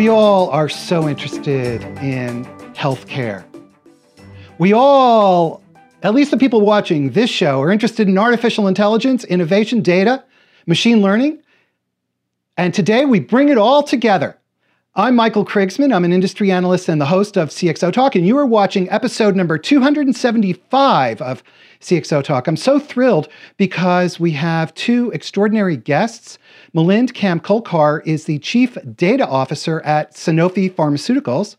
We all are so interested in healthcare. We all, at least the people watching this show, are interested in artificial intelligence, innovation, data, machine learning. And today we bring it all together. I'm Michael Krigsman. I'm an industry analyst and the host of CXO Talk, and you are watching episode number 275 of CXO Talk. I'm so thrilled because we have two extraordinary guests. Milind Kamkolkar is the Chief Data Officer at Sanofi Pharmaceuticals,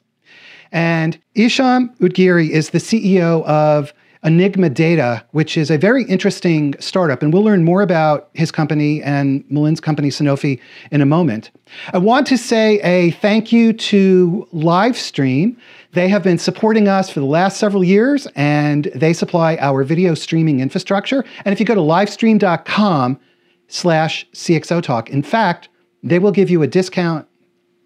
and Hicham Oudghiri is the CEO of Enigma Data, which is a very interesting startup. And we'll learn more about his company and Milind's company, Sanofi, in a moment. I want to say a thank you to Livestream. They have been supporting us for the last several years, and they supply our video streaming infrastructure. And if you go to livestream.com slash CXO Talk, in fact, they will give you a discount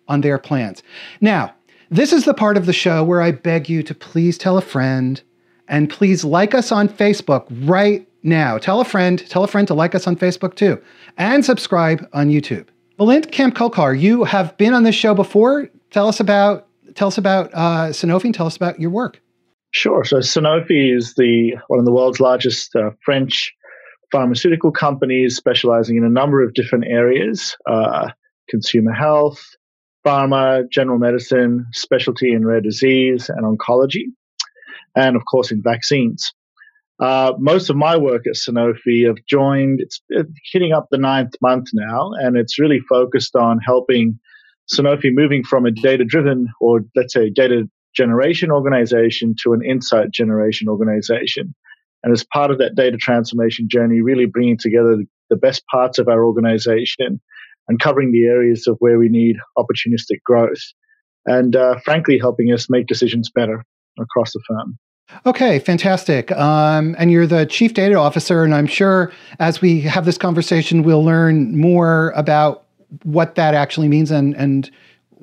on their plans. Now, this is the part of the show where I beg you to please tell a friend and please like us on Facebook right now. Tell a friend, tell a friend to like us on Facebook too, and subscribe on YouTube. Milind Kamkolkar, you have been on this show before. Tell us about tell us about uh, Sanofi and tell us about your work. Sure. So Sanofi is the one of the world's largest uh, French pharmaceutical companies, specializing in a number of different areas: uh, consumer health, pharma, general medicine, specialty in rare disease, and oncology and of course in vaccines. Uh, most of my work at Sanofi have joined, it's hitting up the ninth month now, and it's really focused on helping Sanofi moving from a data driven or let's say data generation organization to an insight generation organization. And as part of that data transformation journey, really bringing together the best parts of our organization and covering the areas of where we need opportunistic growth. And uh, frankly, helping us make decisions better across the firm. Okay, fantastic. Um, and you're the chief data officer, and I'm sure as we have this conversation, we'll learn more about what that actually means and and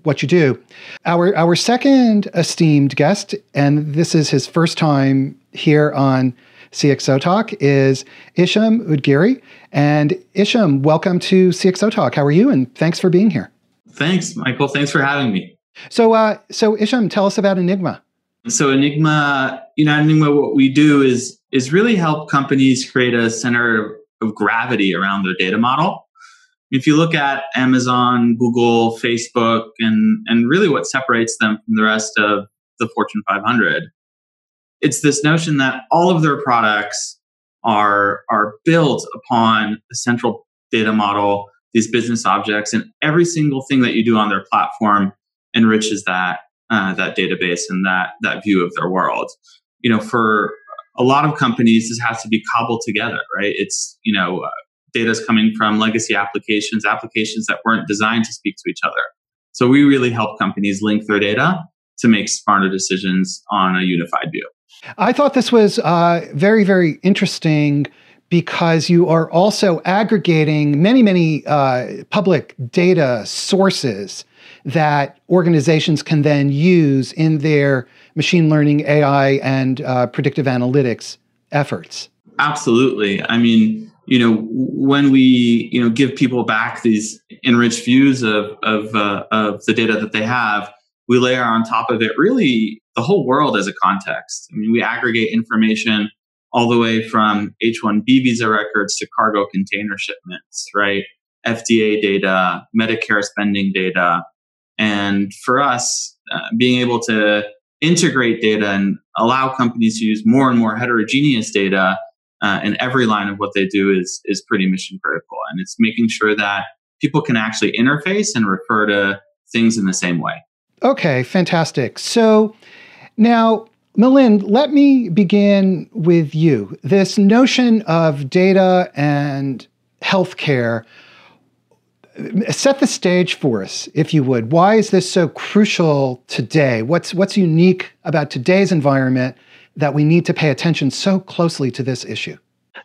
what you do. Our our second esteemed guest, and this is his first time here on CXO Talk, is Hicham Oudghiri. And Hicham, welcome to CXO Talk. How are you? And thanks for being here. Thanks, Michael. Thanks for having me. So, uh, so Hicham, tell us about Enigma. So Enigma, you know, Enigma, what we do is is really help companies create a center of gravity around their data model. If you look at Amazon, Google, Facebook, and and really what separates them from the rest of the Fortune 500, it's this notion that all of their products are are built upon a central data model, these business objects, and every single thing that you do on their platform enriches that uh, that database and that that view of their world. You know, for a lot of companies, this has to be cobbled together, right? It's you know, uh, data is coming from legacy applications, applications that weren't designed to speak to each other. So we really help companies link their data to make smarter decisions on a unified view. I thought this was uh, very, very interesting because you are also aggregating many, many uh, public data sources that organizations can then use in their machine learning, AI, and uh, predictive analytics efforts. Absolutely. I mean, you know, when we you know give people back these enriched views of of uh, of the data that they have, we layer on top of it really the whole world as a context. I mean, we aggregate information all the way from H-1B visa records to cargo container shipments, right? FDA data, Medicare spending data, and for us, uh, being able to integrate data and allow companies to use more and more heterogeneous data uh, in every line of what they do is is pretty mission critical. And it's making sure that people can actually interface and refer to things in the same way. Okay, fantastic. So now Milind, let me begin with you. This notion of data and healthcare set the stage for us, if you would. Why is this so crucial today? What's what's unique about today's environment that we need to pay attention so closely to this issue?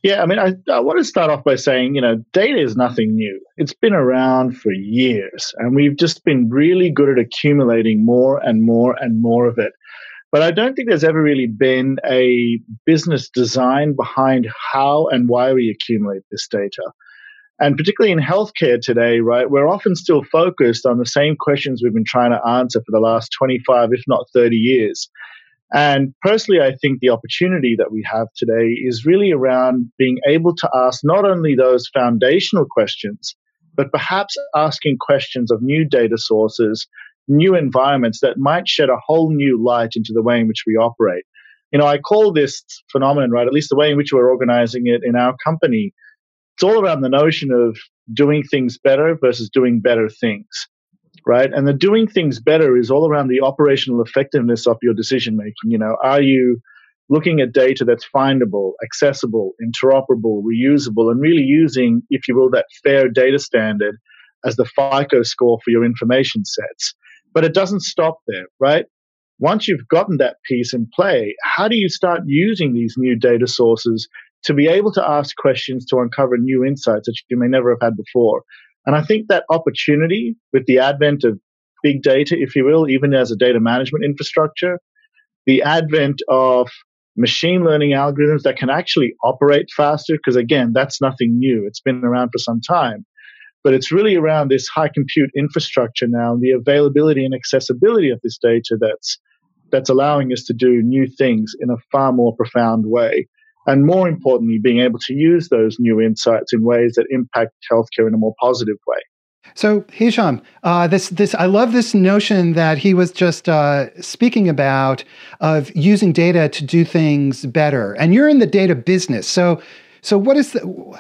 Yeah, I mean, I, I want to start off by saying, you know, data is nothing new. It's been around for years, and we've just been really good at accumulating more and more and more of it. But I don't think there's ever really been a business design behind how and why we accumulate this data. And particularly in healthcare today, right, we're often still focused on the same questions we've been trying to answer for the last 25, if not 30 years. And personally, I think the opportunity that we have today is really around being able to ask not only those foundational questions, but perhaps asking questions of new data sources, new environments that might shed a whole new light into the way in which we operate. You know, I call this phenomenon, right, at least the way in which we're organizing it in our company, it's all around the notion of doing things better versus doing better things right? And the doing things better is all around the operational effectiveness of your decision making. You know, are you looking at data that's findable, accessible, interoperable, reusable, and really using, if you will, that fair data standard as the FICO score for your information sets. But it doesn't stop there, right? Once you've gotten that piece in play, how do you start using these new data sources to be able to ask questions to uncover new insights that you may never have had before? And I think that opportunity with the advent of big data, if you will, even as a data management infrastructure, the advent of machine learning algorithms that can actually operate faster, because again, that's nothing new. It's been around for some time. But it's really around this high compute infrastructure now and the availability and accessibility of this data that's that's allowing us to do new things in a far more profound way and more importantly, being able to use those new insights in ways that impact healthcare in a more positive way. So Hicham, uh, this this I love this notion that he was just uh, speaking about of using data to do things better. And you're in the data business, so so what is the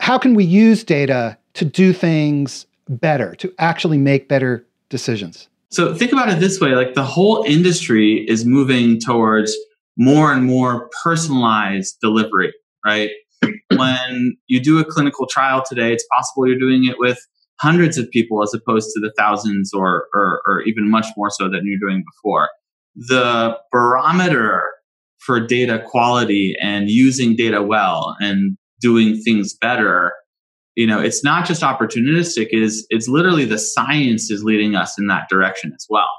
how can we use data to do things better, to actually make better decisions? So think about it this way: like the whole industry is moving towards more and more personalized delivery, right? when you do a clinical trial today, it's possible you're doing it with hundreds of people as opposed to the thousands or, or, or even much more so than you're doing before. The barometer for data quality and using data well and doing things better you know it's not just opportunistic is it's literally the science is leading us in that direction as well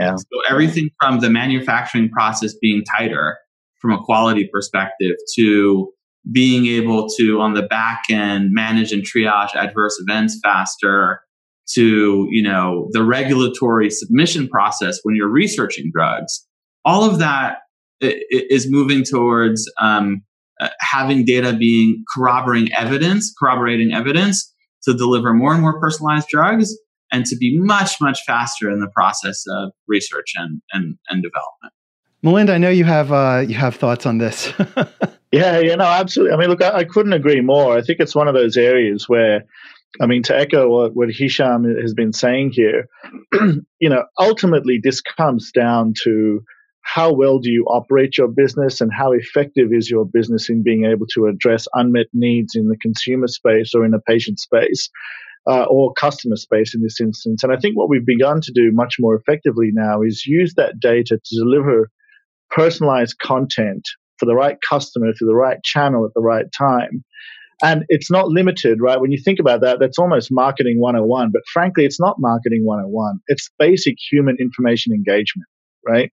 yeah. So everything from the manufacturing process being tighter from a quality perspective to being able to on the back end manage and triage adverse events faster to you know the regulatory submission process when you're researching drugs all of that is moving towards um, uh, having data being corroborating evidence corroborating evidence to deliver more and more personalized drugs and to be much, much faster in the process of research and, and, and development. Milind, I know you have uh, you have thoughts on this. yeah, you know, absolutely. I mean, look, I, I, couldn't agree more. I think it's one of those areas where, I mean, to echo what, what Hicham has been saying here, you know, ultimately this comes down to how well do you operate your business and how effective is your business in being able to address unmet needs in the consumer space or in the patient space uh, or customer space in this instance. And I think what we've begun to do much more effectively now is use that data to deliver personalized content for the right customer through the right channel at the right time. And it's not limited, right? When you think about that, that's almost marketing 101. But frankly, it's not marketing 101. It's basic human information engagement, right?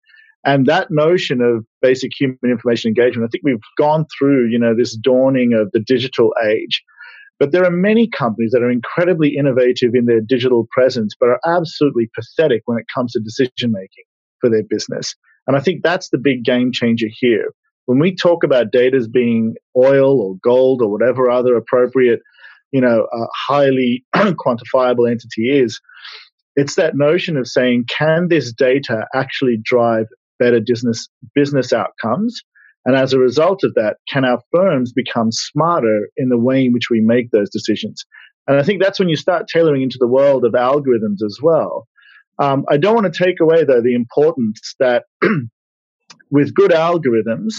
And that notion of basic human information engagement, I think we've gone through, you know, this dawning of the digital age but there are many companies that are incredibly innovative in their digital presence, but are absolutely pathetic when it comes to decision making for their business. And I think that's the big game changer here. When we talk about data as being oil or gold or whatever other appropriate, you know, uh, highly quantifiable entity is, it's that notion of saying, can this data actually drive better business business outcomes? And as a result of that, can our firms become smarter in the way in which we make those decisions? And I think that's when you start tailoring into the world of algorithms as well. Um, I don't want to take away, though, the importance that with good algorithms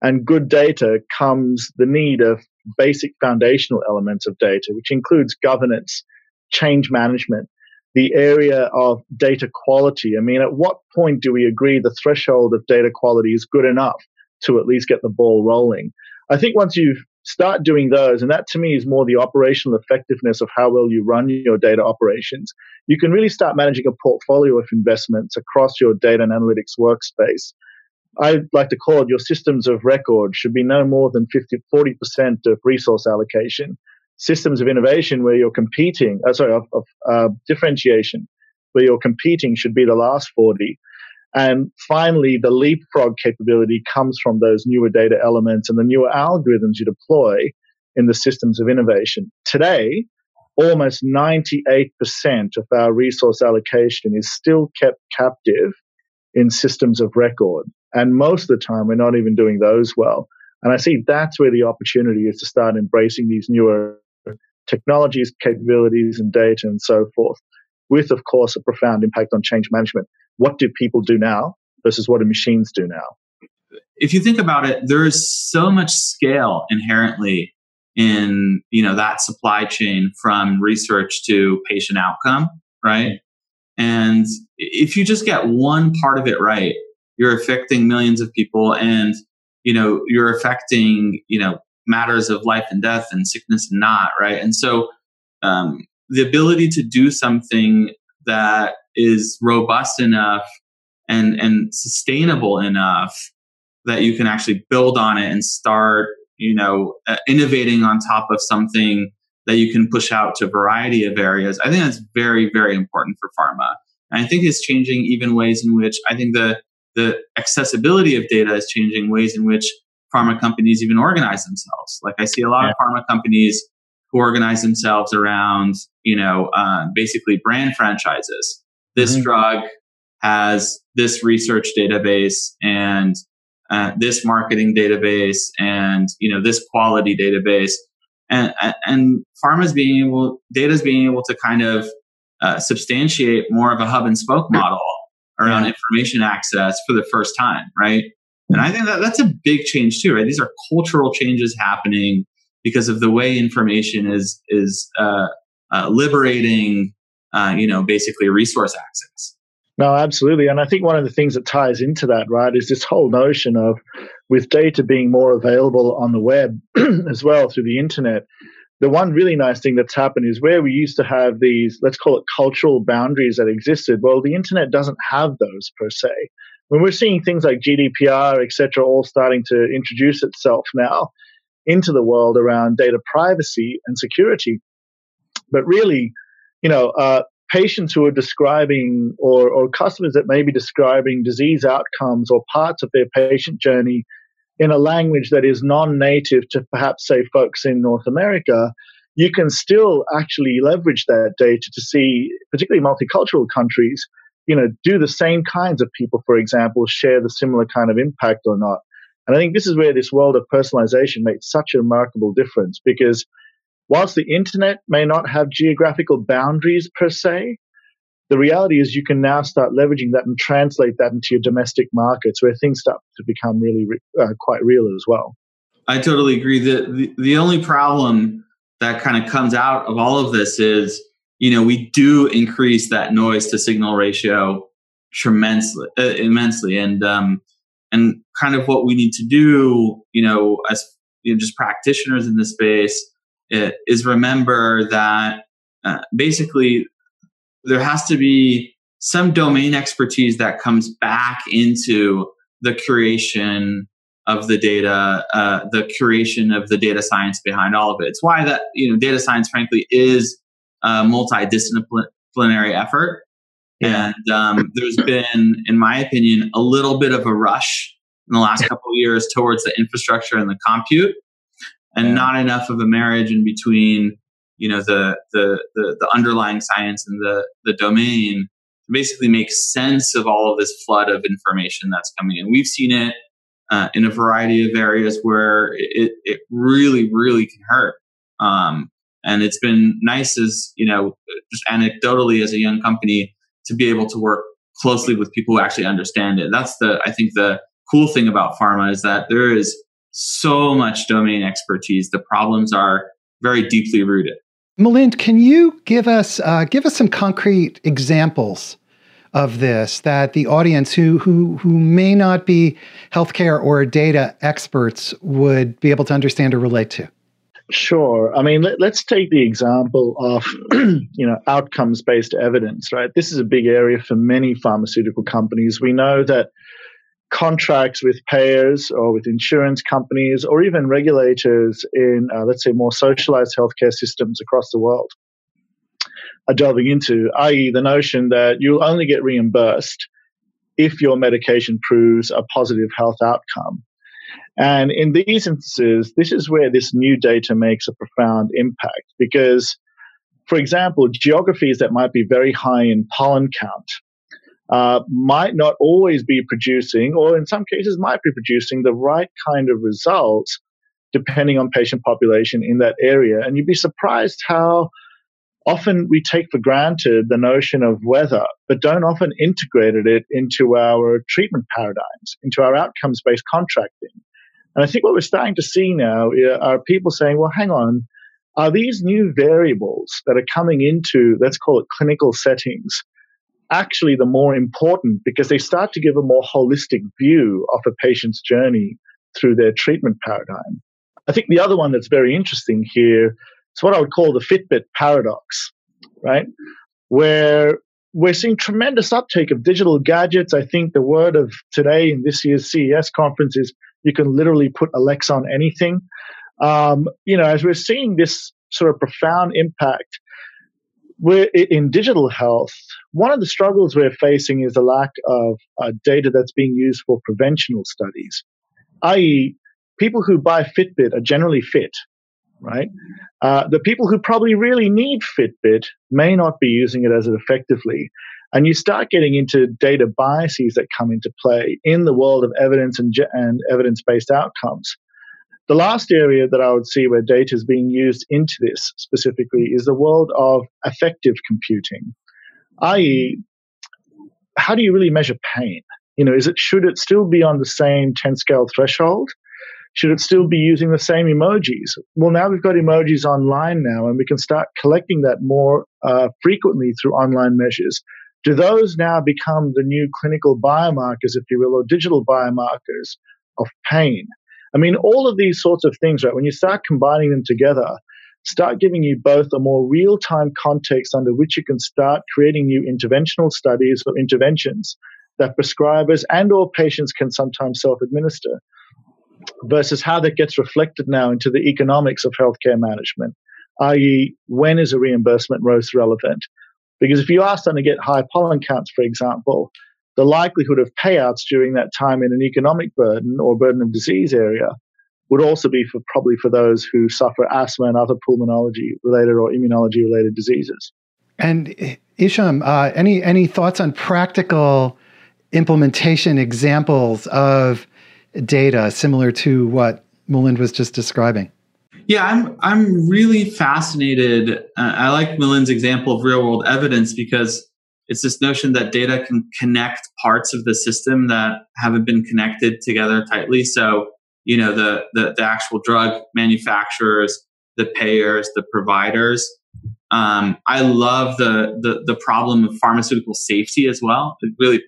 and good data comes the need of basic foundational elements of data, which includes governance, change management, the area of data quality. I mean, at what point do we agree the threshold of data quality is good enough to at least get the ball rolling. I think once you start doing those, and that to me is more the operational effectiveness of how well you run your data operations, you can really start managing a portfolio of investments across your data and analytics workspace. I like to call it your systems of record should be no more than 50, 40% of resource allocation. systems of innovation where you're competing, uh, sorry, of, of uh, differentiation, where you're competing should be the last 40. And finally, the leapfrog capability comes from those newer data elements and the newer algorithms you deploy in the systems of innovation. Today, almost 98% of our resource allocation is still kept captive in systems of record. And most of the time, we're not even doing those well. And I see that's where the opportunity is to start embracing these newer technologies, capabilities, and data and so forth, with, of course, a profound impact on change management. What do people do now versus what do machines do now? If you think about it, there's so much scale inherently in you know that supply chain from research to patient outcome, right? And if you just get one part of it right, you're affecting millions of people and you know you're affecting you know matters of life and death and sickness and not right and so um, the ability to do something that is robust enough and and sustainable enough that you can actually build on it and start you know uh, innovating on top of something that you can push out to a variety of areas i think that's very very important for pharma and i think it's changing even ways in which i think the the accessibility of data is changing ways in which pharma companies even organize themselves. Like I see a lot yeah. of pharma companies who organize themselves around, you know, uh, basically brand franchises. This mm-hmm. drug has this research database and uh, this marketing database and you know this quality database and and pharma's being able data's being able to kind of uh, substantiate more of a hub and spoke model around yeah. information access for the first time, right? And I think that that's a big change too, right? These are cultural changes happening because of the way information is is uh, uh, liberating, uh, you know, basically resource access. No, absolutely. And I think one of the things that ties into that, right, is this whole notion of with data being more available on the web as well through the internet, the one really nice thing that's happened is where we used to have these, let's call it cultural boundaries that existed. Well, the internet doesn't have those per se. When we're seeing things like GDPR, et cetera, all starting to introduce itself now into the world around data privacy and security. But really, you know, uh, patients who are describing or, or customers that may be describing disease outcomes or parts of their patient journey in a language that is non-native to perhaps say folks in North America, you can still actually leverage that data to see, particularly multicultural countries, you know, do the same kinds of people, for example, share the similar kind of impact or not. And I think this is where this world of personalization makes such a remarkable difference because whilst the internet may not have geographical boundaries per se, the reality is you can now start leveraging that and translate that into your domestic markets where things start to become really uh, quite real as well. I totally agree. The, the, the only problem that kind of comes out of all of this is, you know, we do increase that noise to signal ratio tremendously, uh, immensely, and um, and kind of what we need to do, you know, as you know, just practitioners in the space, uh, is remember that uh, basically there has to be some domain expertise that comes back into the creation of the data, uh, the curation of the data science behind all of it. It's why that you know data science, frankly, is a multidisciplinary effort. Yeah. And um, there's been, in my opinion, a little bit of a rush in the last couple of years towards the infrastructure and the compute, and yeah. not enough of a marriage in between you know the the the, the underlying science and the the domain to basically make sense of all of this flood of information that's coming in. We've seen it uh, in a variety of areas where it, it really, really can hurt. Um, and it's been nice as, you know, just anecdotally as a young company to be able to work closely with people who actually understand it. That's the, I think the cool thing about pharma is that there is so much domain expertise. The problems are very deeply rooted. Milind, can you give us uh, give us some concrete examples of this that the audience who who who may not be healthcare or data experts would be able to understand or relate to? Sure. I mean, let, us take the example of you know outcomes based evidence. Right. This is a big area for many pharmaceutical companies. We know that contracts with payers or with insurance companies or even regulators in, uh, let's say, more socialized healthcare systems across the world are delving into, i.e., the notion that you'll only get reimbursed if your medication proves a positive health outcome. And in these instances, this is where this new data makes a profound impact because, for example, geographies that might be very high in pollen count uh, might not always be producing, or in some cases might be producing the right kind of results depending on patient population in that area. And you'd be surprised how often we take for granted the notion of weather, but don't often integrate it into our treatment paradigms, into our outcomes based contracting. And I think what we're starting to see now are people saying, well, hang on, are these new variables that are coming into, let's call it clinical settings, actually the more important because they start to give a more holistic view of a patient's journey through their treatment paradigm. I think the other one that's very interesting here is what I would call the Fitbit paradox, right? Where we're seeing tremendous uptake of digital gadgets. I think the word of today in this year's CES conference is you can literally put Alexa on anything. Um, you know, as we're seeing this sort of profound impact we're in digital health, one of the struggles we're facing is the lack of uh, data that's being used for preventional studies, i.e., people who buy Fitbit are generally fit, right? Uh, the people who probably really need Fitbit may not be using it as effectively. And you start getting into data biases that come into play in the world of evidence and, and evidence based outcomes. The last area that I would see where data is being used into this specifically is the world of affective computing, i.e., how do you really measure pain? You know, is it should it still be on the same 10 scale threshold? Should it still be using the same emojis? Well, now we've got emojis online now, and we can start collecting that more uh, frequently through online measures. Do those now become the new clinical biomarkers, if you will, or digital biomarkers of pain? I mean, all of these sorts of things, right? When you start combining them together, start giving you both a more real time context under which you can start creating new interventional studies or interventions that prescribers and or patients can sometimes self administer versus how that gets reflected now into the economics of healthcare management, i.e., when is a reimbursement most relevant? Because if you are starting to get high pollen counts, for example, the likelihood of payouts during that time in an economic burden or burden of disease area would also be for probably for those who suffer asthma and other pulmonology related or immunology related diseases. And Hicham, uh, any any thoughts on practical implementation examples of data similar to what Milind was just describing? Yeah, I'm I'm really fascinated. Uh, I like Milind's example of real world evidence because it's this notion that data can connect parts of the system that haven't been connected together tightly. So, you know, the, the, the actual drug manufacturers, the payers, the providers. Um, I love the, the, the problem of pharmaceutical safety as well. It really,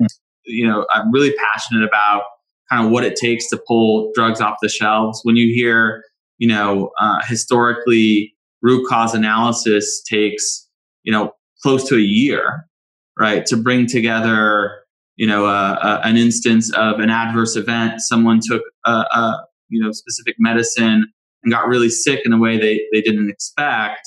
you know, I'm really passionate about kind of what it takes to pull drugs off the shelves. When you hear, you know, uh, historically root cause analysis takes, you know, close to a year right? To bring together, you know, uh, uh, an instance of an adverse event. Someone took a, a, you know specific medicine and got really sick in a way they they didn't expect,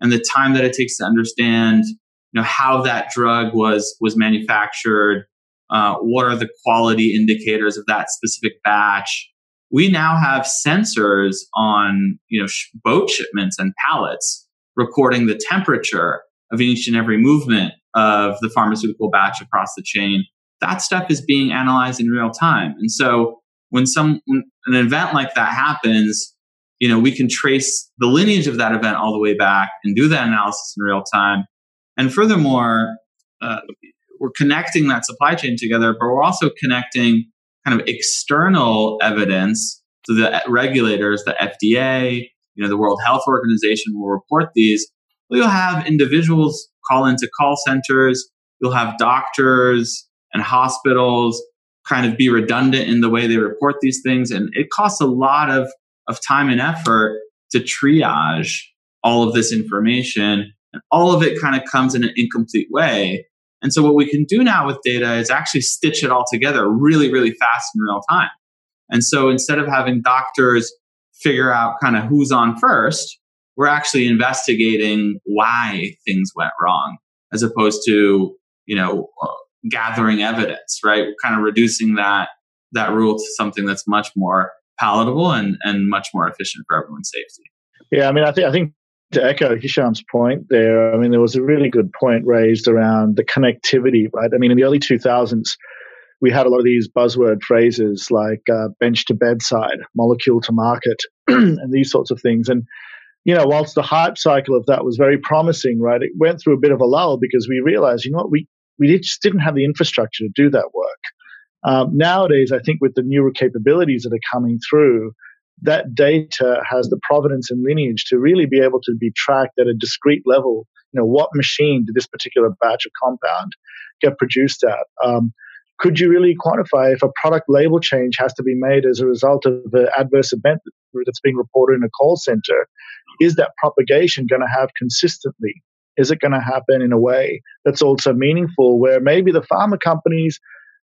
and the time that it takes to understand, you know, how that drug was was manufactured. Uh, what are the quality indicators of that specific batch? We now have sensors on you know sh- boat shipments and pallets recording the temperature of each and every movement of the pharmaceutical batch across the chain. That stuff is being analyzed in real time. And so when some an event like that happens, you know, we can trace the lineage of that event all the way back and do that analysis in real time. And furthermore, uh, we're connecting that supply chain together, but we're also connecting kind of external evidence to the regulators, the FDA, you know, the World Health Organization will report these. You'll have individuals call into call centers. You'll have doctors and hospitals kind of be redundant in the way they report these things. And it costs a lot of, of time and effort to triage all of this information. And all of it kind of comes in an incomplete way. And so what we can do now with data is actually stitch it all together really, really fast in real time. And so instead of having doctors figure out kind of who's on first, we're actually investigating why things went wrong as opposed to, you know, gathering evidence, right? We're kind of reducing that that rule to something that's much more palatable and, and much more efficient for everyone's safety. Yeah, I mean, I think I think to echo Hicham's point there, I mean, there was a really good point raised around the connectivity, right? I mean, in the early 2000s, we had a lot of these buzzword phrases like uh, bench to bedside, molecule to market, and these sorts of things. And, you know, whilst the hype cycle of that was very promising, right, it went through a bit of a lull because we realized, you know what, we, we just didn't have the infrastructure to do that work. Um, nowadays, I think with the newer capabilities that are coming through, that data has the provenance and lineage to really be able to be tracked at a discrete level. You know, what machine did this particular batch of compound get produced at? Um, could you really quantify if a product label change has to be made as a result of an adverse event that's being reported in a call center? Is that propagation going to have consistently? Is it going to happen in a way that's also meaningful where maybe the pharma companies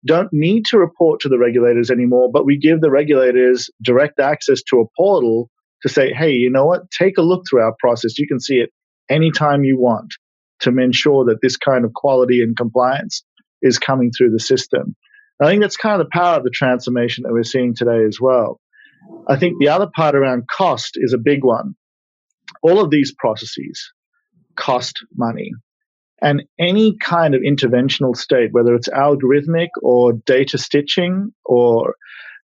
don't need to report to the regulators anymore, but we give the regulators direct access to a portal to say, hey, you know what? Take a look through our process. You can see it anytime you want to ensure that this kind of quality and compliance is coming through the system. I think that's kind of the power of the transformation that we're seeing today as well. I think the other part around cost is a big one. All of these processes cost money. And any kind of interventional state, whether it's algorithmic or data stitching or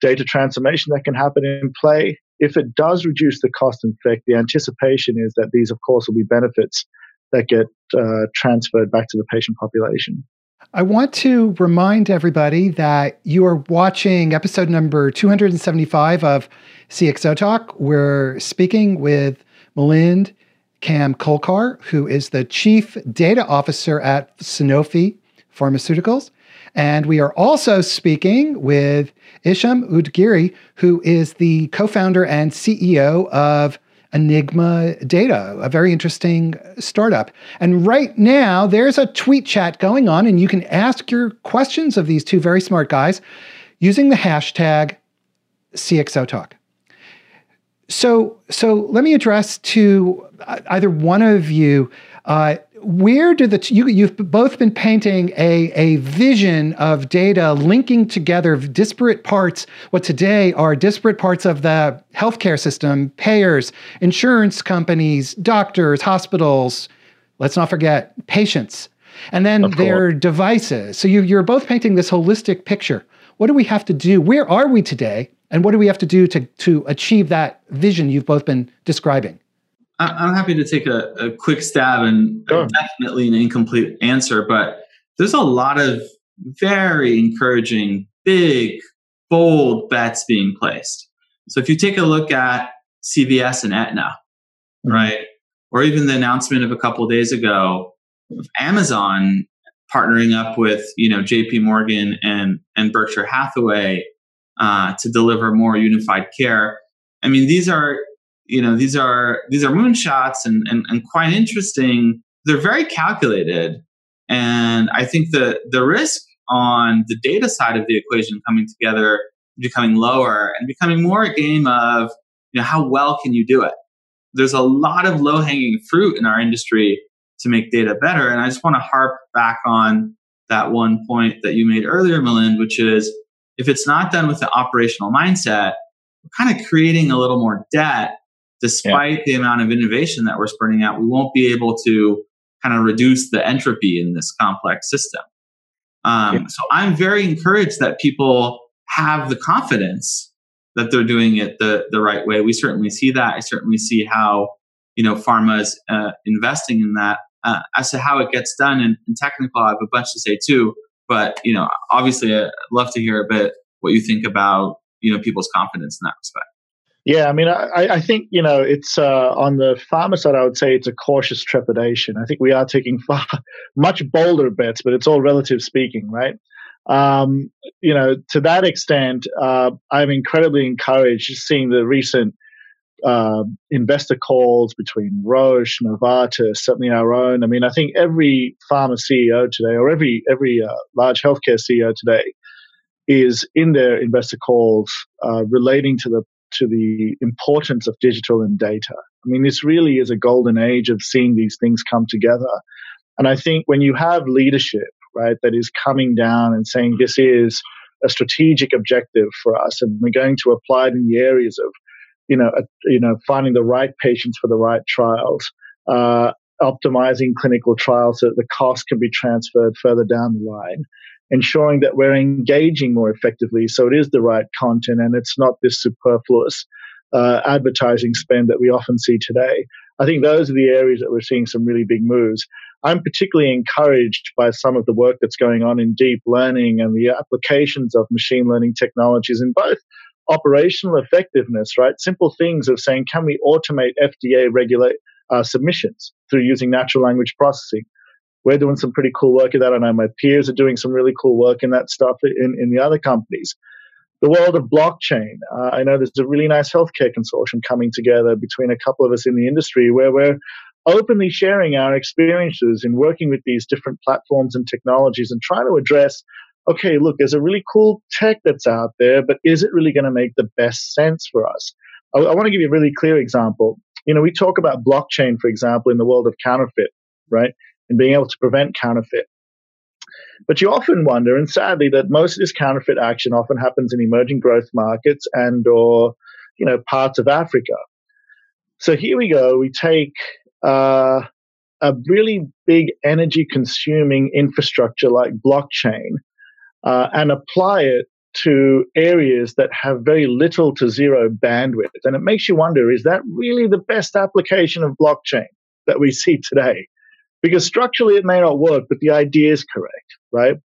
data transformation that can happen in play, if it does reduce the cost and effect, the anticipation is that these, of course, will be benefits that get uh, transferred back to the patient population. I want to remind everybody that you are watching episode number 275 of CXO Talk. We're speaking with Milind Kamkolkar, who is the Chief Data Officer at Sanofi Pharmaceuticals. And we are also speaking with Hicham Oudghiri, who is the co founder and CEO of Enigma Data, a very interesting startup. And right now, there's a tweet chat going on, and you can ask your questions of these two very smart guys using the hashtag CXOTalk. So, so let me address to uh, either one of you. Uh, where do the t- you you've both been painting a a vision of data linking together disparate parts what today are disparate parts of the healthcare system payers insurance companies doctors hospitals let's not forget patients and then their devices. So you, you're both painting this holistic picture. What do we have to do? Where are we today and what do we have to do to, to achieve that vision you've both been describing? I'm happy to take a, a quick stab and sure. definitely an incomplete answer, but there's a lot of very encouraging, big, bold bets being placed. So if you take a look at CVS and Aetna, mm-hmm. right, or even the announcement of a couple of days ago of Amazon partnering up with you know J.P. Morgan and and Berkshire Hathaway uh, to deliver more unified care. I mean, these are you know these are these are moonshots and, and and quite interesting. They're very calculated, and I think the the risk on the data side of the equation coming together becoming lower and becoming more a game of you know how well can you do it there's a lot of low hanging fruit in our industry to make data better and i just want to harp back on that one point that you made earlier Milind, which is if it's not done with the operational mindset, we're kind of creating a little more debt despite yeah. the amount of innovation that we're spreading out. We won't be able to kind of reduce the entropy in this complex system. Um, yeah. So I'm very encouraged that people have the confidence that they're doing it the, the right way. We certainly see that. I certainly see how, you know, pharma is uh, investing in that. Uh, as to how it gets done and, and technical, I have a bunch to say too. But you know, obviously, I'd love to hear a bit what you think about you know people's confidence in that respect. Yeah, I mean, I, I think you know it's uh, on the pharma side. I would say it's a cautious trepidation. I think we are taking far much bolder bets, but it's all relative speaking, right? Um, you know, to that extent, uh, I'm incredibly encouraged seeing the recent uh, investor calls between Roche, Novartis, certainly our own. I mean, I think every pharma CEO today, or every every uh, large healthcare CEO today, is in their investor calls uh, relating to the to the importance of digital and data. I mean, this really is a golden age of seeing these things come together. And I think when you have leadership, right, that is coming down and saying this is a strategic objective for us, and we're going to apply it in the areas of, you know, uh, you know, finding the right patients for the right trials, uh, optimizing clinical trials so that the cost can be transferred further down the line, ensuring that we're engaging more effectively so it is the right content and it's not this superfluous uh, advertising spend that we often see today. I think those are the areas that we're seeing some really big moves. I'm particularly encouraged by some of the work that's going on in deep learning and the applications of machine learning technologies in both operational effectiveness, right? Simple things of saying, can we automate FDA regulate uh, submissions through using natural language processing? We're doing some pretty cool work in that. I know my peers are doing some really cool work in that stuff in, in the other companies. The world of blockchain. Uh, I know there's a really nice healthcare consortium coming together between a couple of us in the industry where we're openly sharing our experiences in working with these different platforms and technologies and trying to address okay, look, there's a really cool tech that's out there, but is it really going to make the best sense for us? I, I want to give you a really clear example. You know, we talk about blockchain, for example, in the world of counterfeit, right? And being able to prevent counterfeit. But you often wonder, and sadly, that most of this counterfeit action often happens in emerging growth markets and or, you know, parts of Africa. So here we go. We take uh, a really big energy consuming infrastructure like blockchain uh, and apply it to areas that have very little to zero bandwidth. And it makes you wonder is that really the best application of blockchain that we see today? Because structurally it may not work, but the idea is correct, right?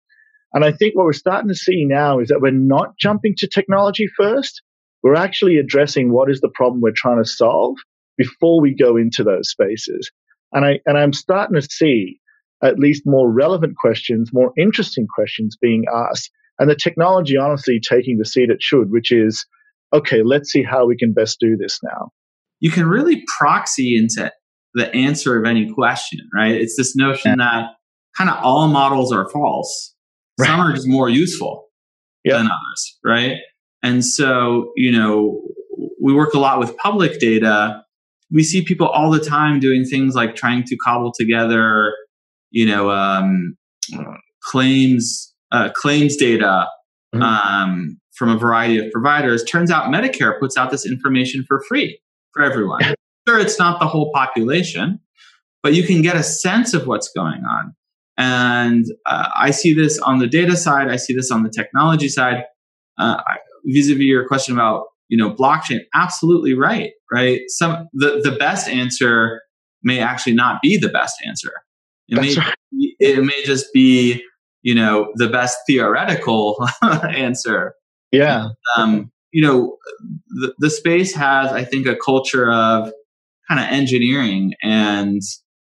And I think what we're starting to see now is that we're not jumping to technology first. We're actually addressing what is the problem we're trying to solve before we go into those spaces. And I and I'm starting to see at least more relevant questions, more interesting questions being asked, and the technology honestly taking the seat it should, which is okay, let's see how we can best do this now. You can really proxy into the answer of any question, right? It's this notion that kind of all models are false. Right. Some are just more useful than others, right? And so, you know, we work a lot with public data we see people all the time doing things like trying to cobble together, you know, um, claims uh, claims data mm-hmm. um, from a variety of providers. Turns out Medicare puts out this information for free for everyone. sure, it's not the whole population, but you can get a sense of what's going on. And uh, I see this on the data side. I see this on the technology side. Uh, vis-a-vis your question about you know, blockchain, absolutely right, right? Some the, the best answer may actually not be the best answer. It That's may right. it may just be, you know, the best theoretical answer. Yeah. Um, you know, the, the space has, I think, a culture of kind of engineering and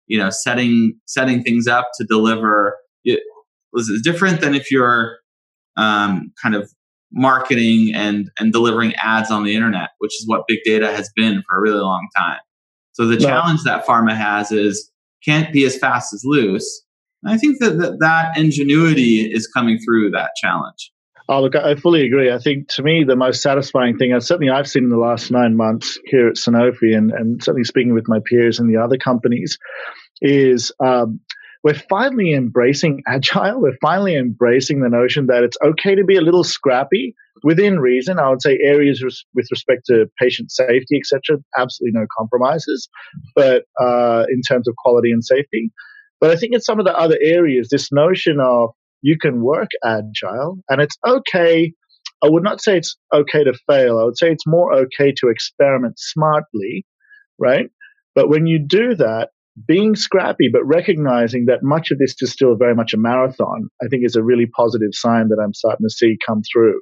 you know setting setting things up to deliver. It was different than if you're um, kind of marketing and and delivering ads on the internet, which is what big data has been for a really long time. So the challenge that pharma has is can't be as fast as loose. And I think that, that that ingenuity is coming through that challenge. Oh, look, I fully agree. I think to me, the most satisfying thing, and certainly I've seen in the last nine months here at Sanofi, and, and certainly speaking with my peers in the other companies, is um, we're finally embracing agile. We're finally embracing the notion that it's okay to be a little scrappy within reason. I would say areas res- with respect to patient safety, etc. Absolutely no compromises, but uh, in terms of quality and safety. But I think in some of the other areas, this notion of you can work agile and it's okay. I would not say it's okay to fail. I would say it's more okay to experiment smartly, right? But when you do that, being scrappy, but recognizing that much of this is still very much a marathon, I think is a really positive sign that I'm starting to see come through.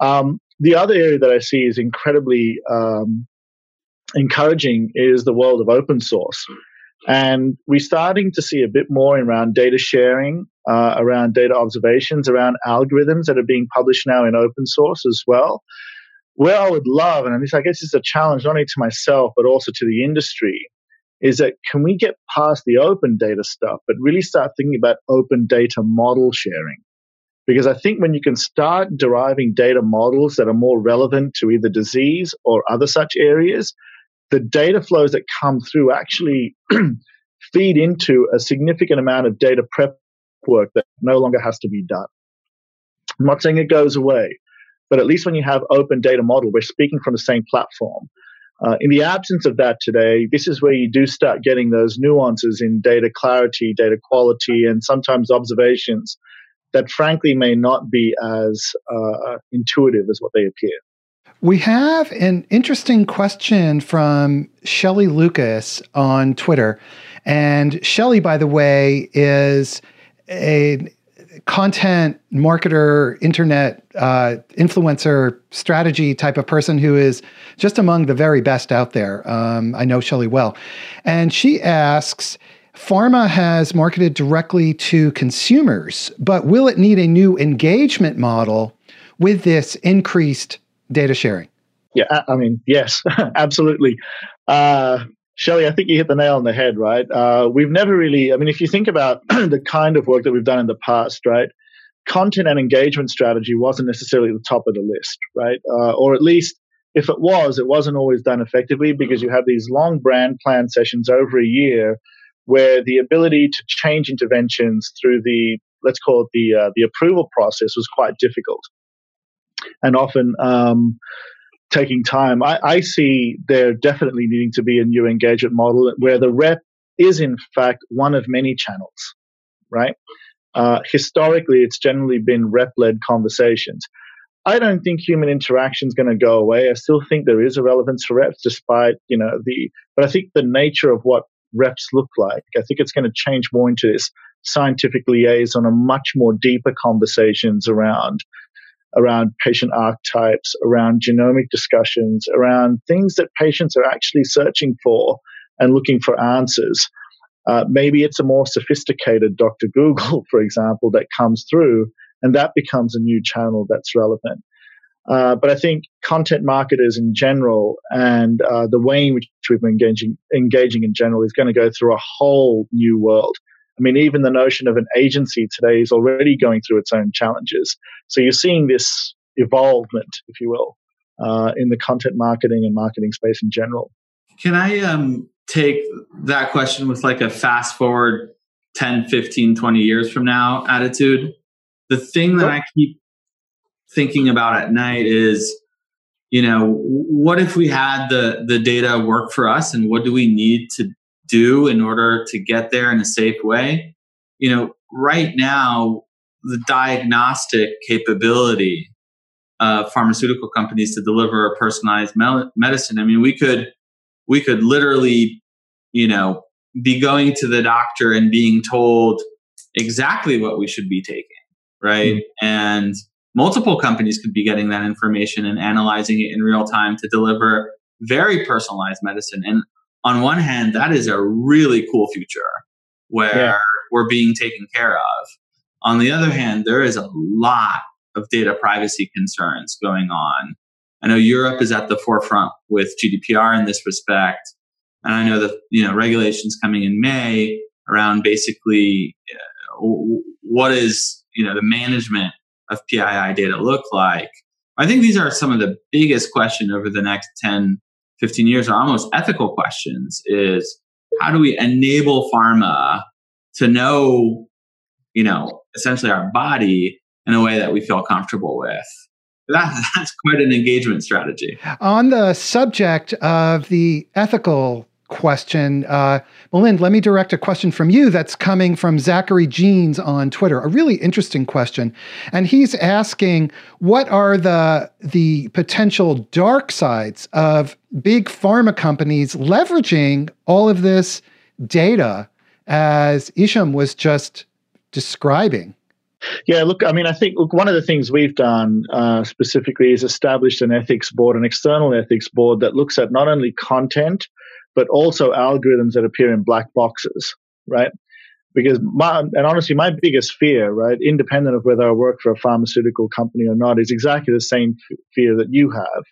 Um, the other area that I see is incredibly um, encouraging is the world of open source. And we're starting to see a bit more around data sharing, uh, around data observations, around algorithms that are being published now in open source as well. where I would love, and this I guess is a challenge not only to myself but also to the industry, is that can we get past the open data stuff, but really start thinking about open data model sharing? Because I think when you can start deriving data models that are more relevant to either disease or other such areas, the data flows that come through actually feed into a significant amount of data prep work that no longer has to be done. I'm not saying it goes away, but at least when you have open data model, we're speaking from the same platform. Uh, in the absence of that today, this is where you do start getting those nuances in data clarity, data quality, and sometimes observations that frankly may not be as uh, intuitive as what they appear. We have an interesting question from Shelly Lucas on Twitter. And Shelly, by the way, is a content marketer, internet uh, influencer strategy type of person who is just among the very best out there. Um, I know Shelly well. And she asks, Pharma has marketed directly to consumers, but will it need a new engagement model with this increased data sharing? Yeah, I mean, yes, absolutely. Uh, Shelly, I think you hit the nail on the head, right? Uh, we've never really, I mean, if you think about the kind of work that we've done in the past, right? Content and engagement strategy wasn't necessarily at the top of the list, right? Uh, or at least if it was, it wasn't always done effectively because you have these long brand plan sessions over a year where the ability to change interventions through the, let's call it the, uh, the approval process was quite difficult. And often, um, taking time. I, I see there definitely needing to be a new engagement model where the rep is in fact one of many channels, right? Uh, historically, it's generally been rep-led conversations. I don't think human interaction is going to go away. I still think there is a relevance for reps, despite you know the. But I think the nature of what reps look like, I think it's going to change more into this scientific liaison and much more deeper conversations around around patient archetypes, around genomic discussions, around things that patients are actually searching for and looking for answers. Uh, maybe it's a more sophisticated Dr. Google, for example, that comes through, and that becomes a new channel that's relevant. Uh, but I think content marketers in general and uh, the way in which we've been engaging, engaging in general is going to go through a whole new world. I mean, even the notion of an agency today is already going through its own challenges. So you're seeing this evolvement, if you will, uh, in the content marketing and marketing space in general. Can I um, take that question with like a fast forward 10, 15, 20 years from now attitude? The thing that I keep thinking about at night is, you know, what if we had the the data work for us and what do we need to do in order to get there in a safe way. You know, right now, the diagnostic capability of pharmaceutical companies to deliver a personalized medicine. I mean, we could we could literally, you know, be going to the doctor and being told exactly what we should be taking, right? Mm-hmm. And multiple companies could be getting that information and analyzing it in real time to deliver very personalized medicine. And on one hand, that is a really cool future where yeah. we're being taken care of. On the other hand, there is a lot of data privacy concerns going on. I know Europe is at the forefront with GDPR in this respect. And I know that, you know, regulations coming in May around basically uh, what is, you know, the management of PII data look like. I think these are some of the biggest questions over the next 10, 15 years are almost ethical questions is how do we enable pharma to know, you know, essentially our body in a way that we feel comfortable with? That, that's quite an engagement strategy. On the subject of the ethical question. Uh, Milind, let me direct a question from you that's coming from Zachary Jeans on Twitter. A really interesting question, and he's asking, what are the the potential dark sides of big pharma companies leveraging all of this data, as Hicham was just describing? Yeah, look, I mean, I think look, one of the things we've done uh, specifically is established an ethics board, an external ethics board that looks at not only content, but also algorithms that appear in black boxes, right? Because my, and honestly, my biggest fear, right, independent of whether I work for a pharmaceutical company or not, is exactly the same fear that you have,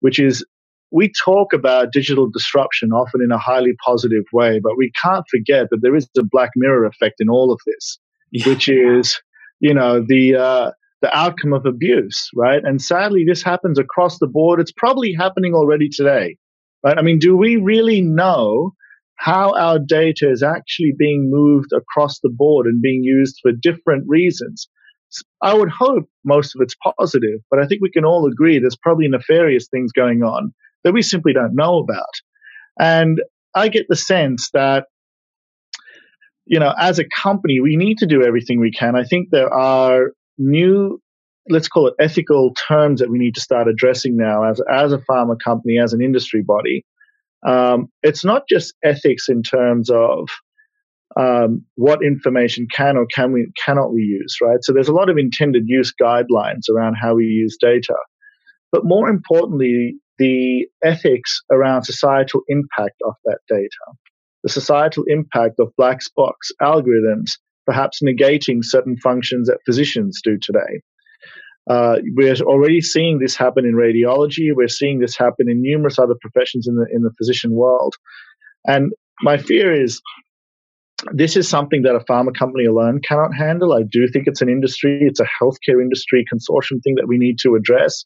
which is we talk about digital disruption often in a highly positive way, but we can't forget that there is a black mirror effect in all of this, yeah. which is, you know, the uh, the outcome of abuse, right? And sadly, this happens across the board. It's probably happening already today, right? I mean, do we really know how our data is actually being moved across the board and being used for different reasons? I would hope most of it's positive, but I think we can all agree there's probably nefarious things going on that we simply don't know about. And I get the sense that, you know, as a company, we need to do everything we can. I think there are new, let's call it ethical terms that we need to start addressing now as, as a pharma company, as an industry body. Um, it's not just ethics in terms of um, what information can or can we cannot we use, right? So there's a lot of intended use guidelines around how we use data, but more importantly, the ethics around societal impact of that data, the societal impact of black box algorithms, perhaps negating certain functions that physicians do today. Uh, we're already seeing this happen in radiology. We're seeing this happen in numerous other professions in the in the physician world. And my fear is this is something that a pharma company alone cannot handle. I do think it's an industry, it's a healthcare industry consortium thing that we need to address.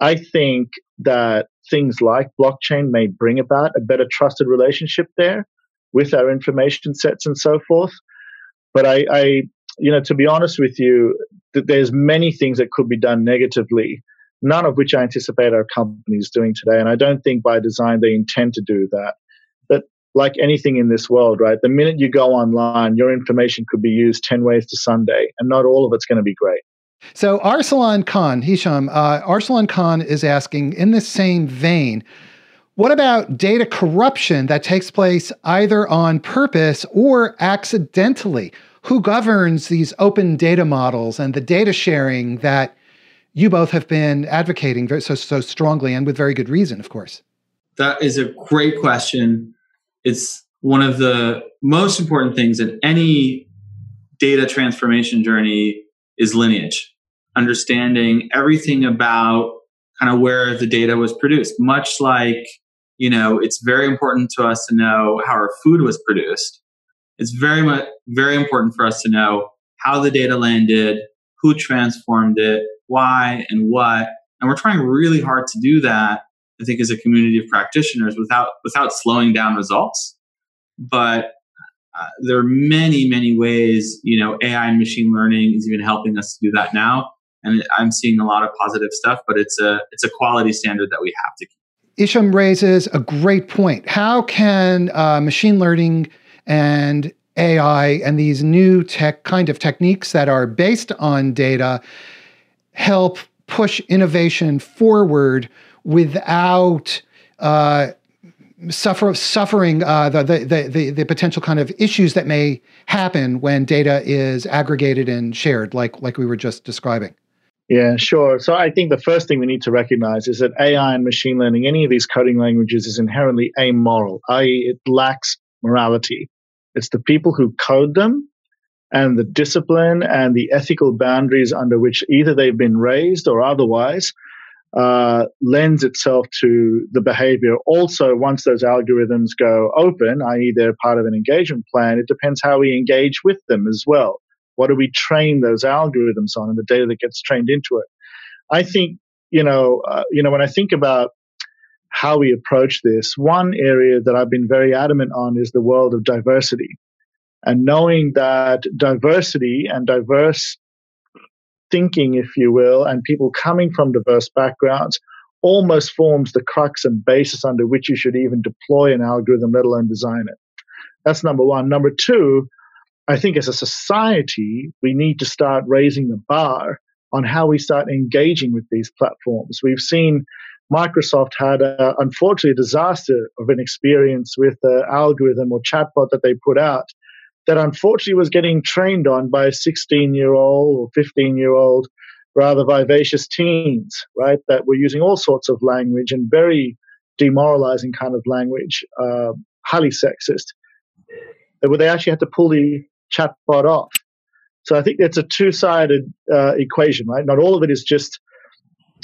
I think that things like blockchain may bring about a better trusted relationship there with our information sets and so forth. But I, I you know, to be honest with you, that there's many things that could be done negatively, none of which I anticipate our companies doing today. And I don't think by design they intend to do that But like anything in this world, right? The minute you go online, your information could be used 10 ways to Sunday, and not all of it's going to be great. So, Arsalan Khan, Hicham, uh, Arsalan Khan is asking in the same vein, what about data corruption that takes place either on purpose or accidentally? Who governs these open data models and the data sharing that you both have been advocating so, so strongly and with very good reason, of course? That is a great question it's one of the most important things in any data transformation journey is lineage understanding everything about kind of where the data was produced much like you know it's very important to us to know how our food was produced it's very much very important for us to know how the data landed who transformed it why and what and we're trying really hard to do that I think as a community of practitioners without without slowing down results. But uh, there are many many ways you know AI and machine learning is even helping us to do that now, and I'm seeing a lot of positive stuff. But it's a it's a quality standard that we have to keep. Hicham raises a great point. How can uh, machine learning and AI and these new tech kind of techniques that are based on data help push innovation forward without uh, suffer, suffering uh, the, the, the, the, potential kind of issues that may happen when data is aggregated and shared, like, like we were just describing. Yeah, sure. So I think the first thing we need to recognize is that AI and machine learning, any of these coding languages, is inherently amoral, i.e., it lacks morality. It's the people who code them and the discipline and the ethical boundaries under which either they've been raised or otherwise uh, lends itself to the behavior. Also, once those algorithms go open, i.e., they're part of an engagement plan, it depends how we engage with them as well. What do we train those algorithms on, and the data that gets trained into it? I think you know, uh, you know, when I think about how we approach this, one area that I've been very adamant on is the world of diversity, and knowing that diversity and diverse thinking, if you will, and people coming from diverse backgrounds almost forms the crux and basis under which you should even deploy an algorithm, let alone design it. That's number one. Number two, I think as a society, we need to start raising the bar on how we start engaging with these platforms. We've seen Microsoft had, a, unfortunately, a disaster of an experience with the algorithm or chatbot that they put out that unfortunately was getting trained on by a 16 year old or 15 year old rather vivacious teens, right? That were using all sorts of language and very demoralizing kind of language, uh, highly sexist, where they actually had to pull the chatbot off. So I think it's a two sided uh, equation, right? Not all of it is just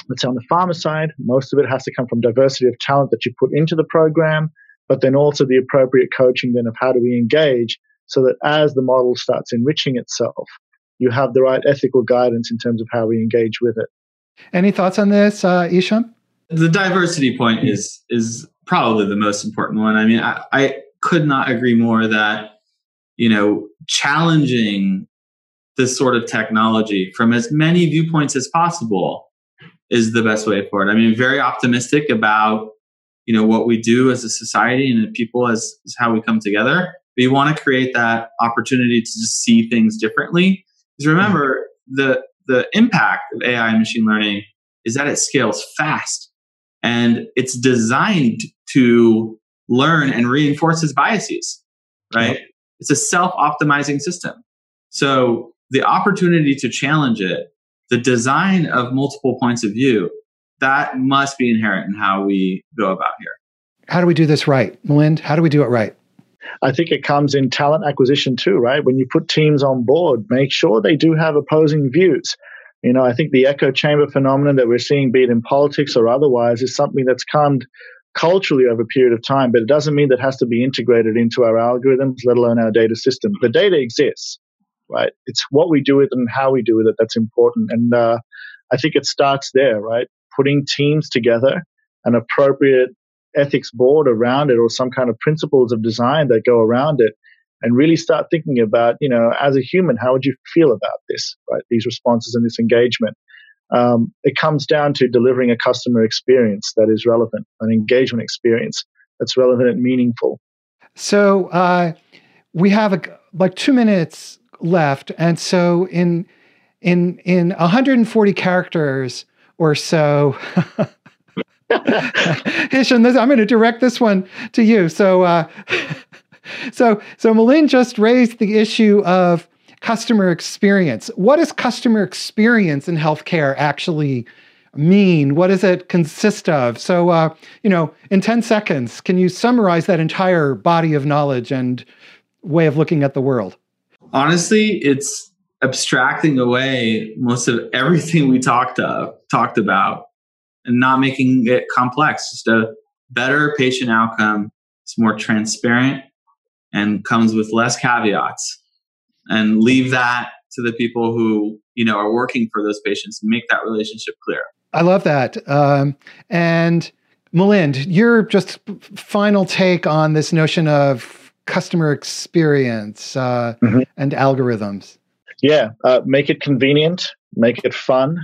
let's say on the pharma side, most of it has to come from diversity of talent that you put into the program, but then also the appropriate coaching then of how do we engage so that as the model starts enriching itself, you have the right ethical guidance in terms of how we engage with it. Any thoughts on this, uh, Hicham? The diversity point is is probably the most important one. I mean, I, I could not agree more that you know challenging this sort of technology from as many viewpoints as possible is the best way forward. I mean, very optimistic about you know what we do as a society and people as, as how we come together. We want to create that opportunity to just see things differently. Because remember, the the impact of AI and machine learning is that it scales fast and it's designed to learn and reinforce its biases, right? Yep. It's a self optimizing system. So the opportunity to challenge it, the design of multiple points of view, that must be inherent in how we go about here. How do we do this right? Milind, how do we do it right? I think it comes in talent acquisition too, right? When you put teams on board, make sure they do have opposing views. You know, I think the echo chamber phenomenon that we're seeing, be it in politics or otherwise, is something that's come culturally over a period of time, but it doesn't mean that it has to be integrated into our algorithms, let alone our data system. The data exists, right? It's what we do with it and how we do with it that's important. And uh, I think it starts there, right? Putting teams together, an appropriate ethics board around it, or some kind of principles of design that go around it, and really start thinking about, you know, as a human, how would you feel about this, right? These responses and this engagement um, it comes down to delivering a customer experience that is relevant, an engagement experience that's relevant and meaningful. So uh, we have a, like two minutes left, and so in in in 140 characters or so. Hicham, I'm going to direct this one to you. So, uh, so, so Milind just raised the issue of customer experience. What does customer experience in healthcare actually mean? What does it consist of? So, uh, you know, in 10 seconds, can you summarize that entire body of knowledge and way of looking at the world? Honestly, it's abstracting away most of everything we talked of, talked about and not making it complex. Just a better patient outcome. It's more transparent and comes with less caveats and leave that to the people who you know are working for those patients and make that relationship clear i love that um, and milind your just final take on this notion of customer experience uh, mm-hmm. and algorithms yeah uh, make it convenient make it fun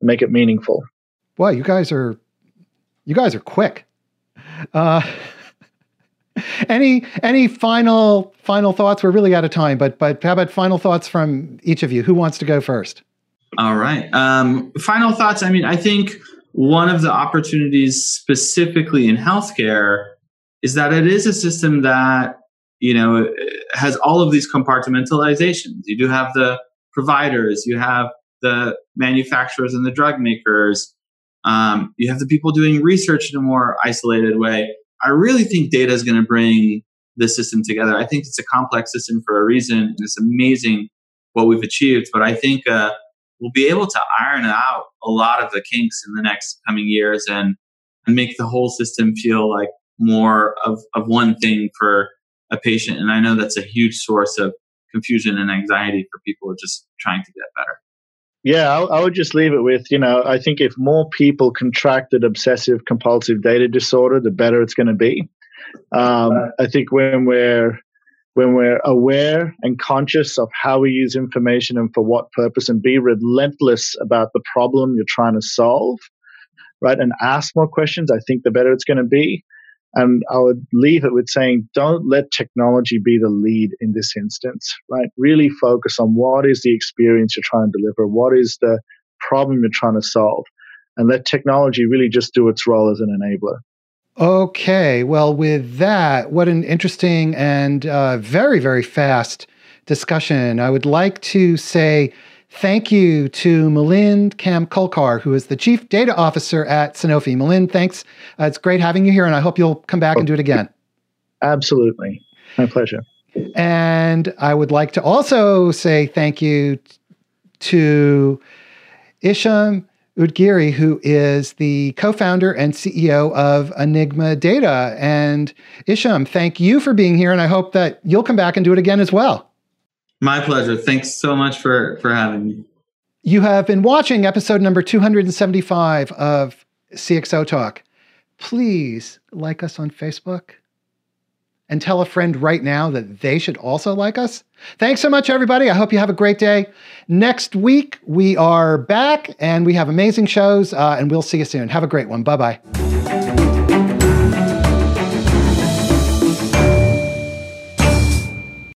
make it meaningful Well, you guys are you guys are quick uh, any any final final thoughts? We're really out of time, but but how about final thoughts from each of you? Who wants to go first? All right. Um, final thoughts. I mean, I think one of the opportunities specifically in healthcare is that it is a system that you know has all of these compartmentalizations. You do have the providers, you have the manufacturers and the drug makers, um, you have the people doing research in a more isolated way I really think data is going to bring the system together. I think it's a complex system for a reason, and it's amazing what we've achieved. But I think uh, we'll be able to iron out a lot of the kinks in the next coming years and and make the whole system feel like more of, of one thing for a patient. And I know that's a huge source of confusion and anxiety for people who are just trying to get better. Yeah, I, I, would just leave it with, you know, I think if more people contracted obsessive compulsive data disorder, the better it's going to be. Um, I think when we're when we're aware and conscious of how we use information and for what purpose, and be relentless about the problem you're trying to solve, right, and ask more questions, I think the better it's going to be. And I would leave it with saying, don't let technology be the lead in this instance, right? Really focus on what is the experience you're trying to deliver, what is the problem you're trying to solve, and let technology really just do its role as an enabler. Okay, well, with that, what an interesting and uh, very, very fast discussion. I would like to say Thank you to Milind Kamkolkar, who is the Chief Data Officer at Sanofi. Milind, thanks. Uh, it's great having you here, and I hope you'll come back and do it again. Absolutely. My pleasure. And I would like to also say thank you to Hicham Oudghiri, who is the co founder and CEO of Enigma Data. And Hicham, thank you for being here. And I hope that you'll come back and do it again as well. My pleasure. Thanks so much for, for having me. You have been watching episode number 275 of CXO Talk. Please like us on Facebook and tell a friend right now that they should also like us. Thanks so much, everybody. I hope you have a great day. Next week, we are back and we have amazing shows, uh, and we'll see you soon. Have a great one. Bye bye.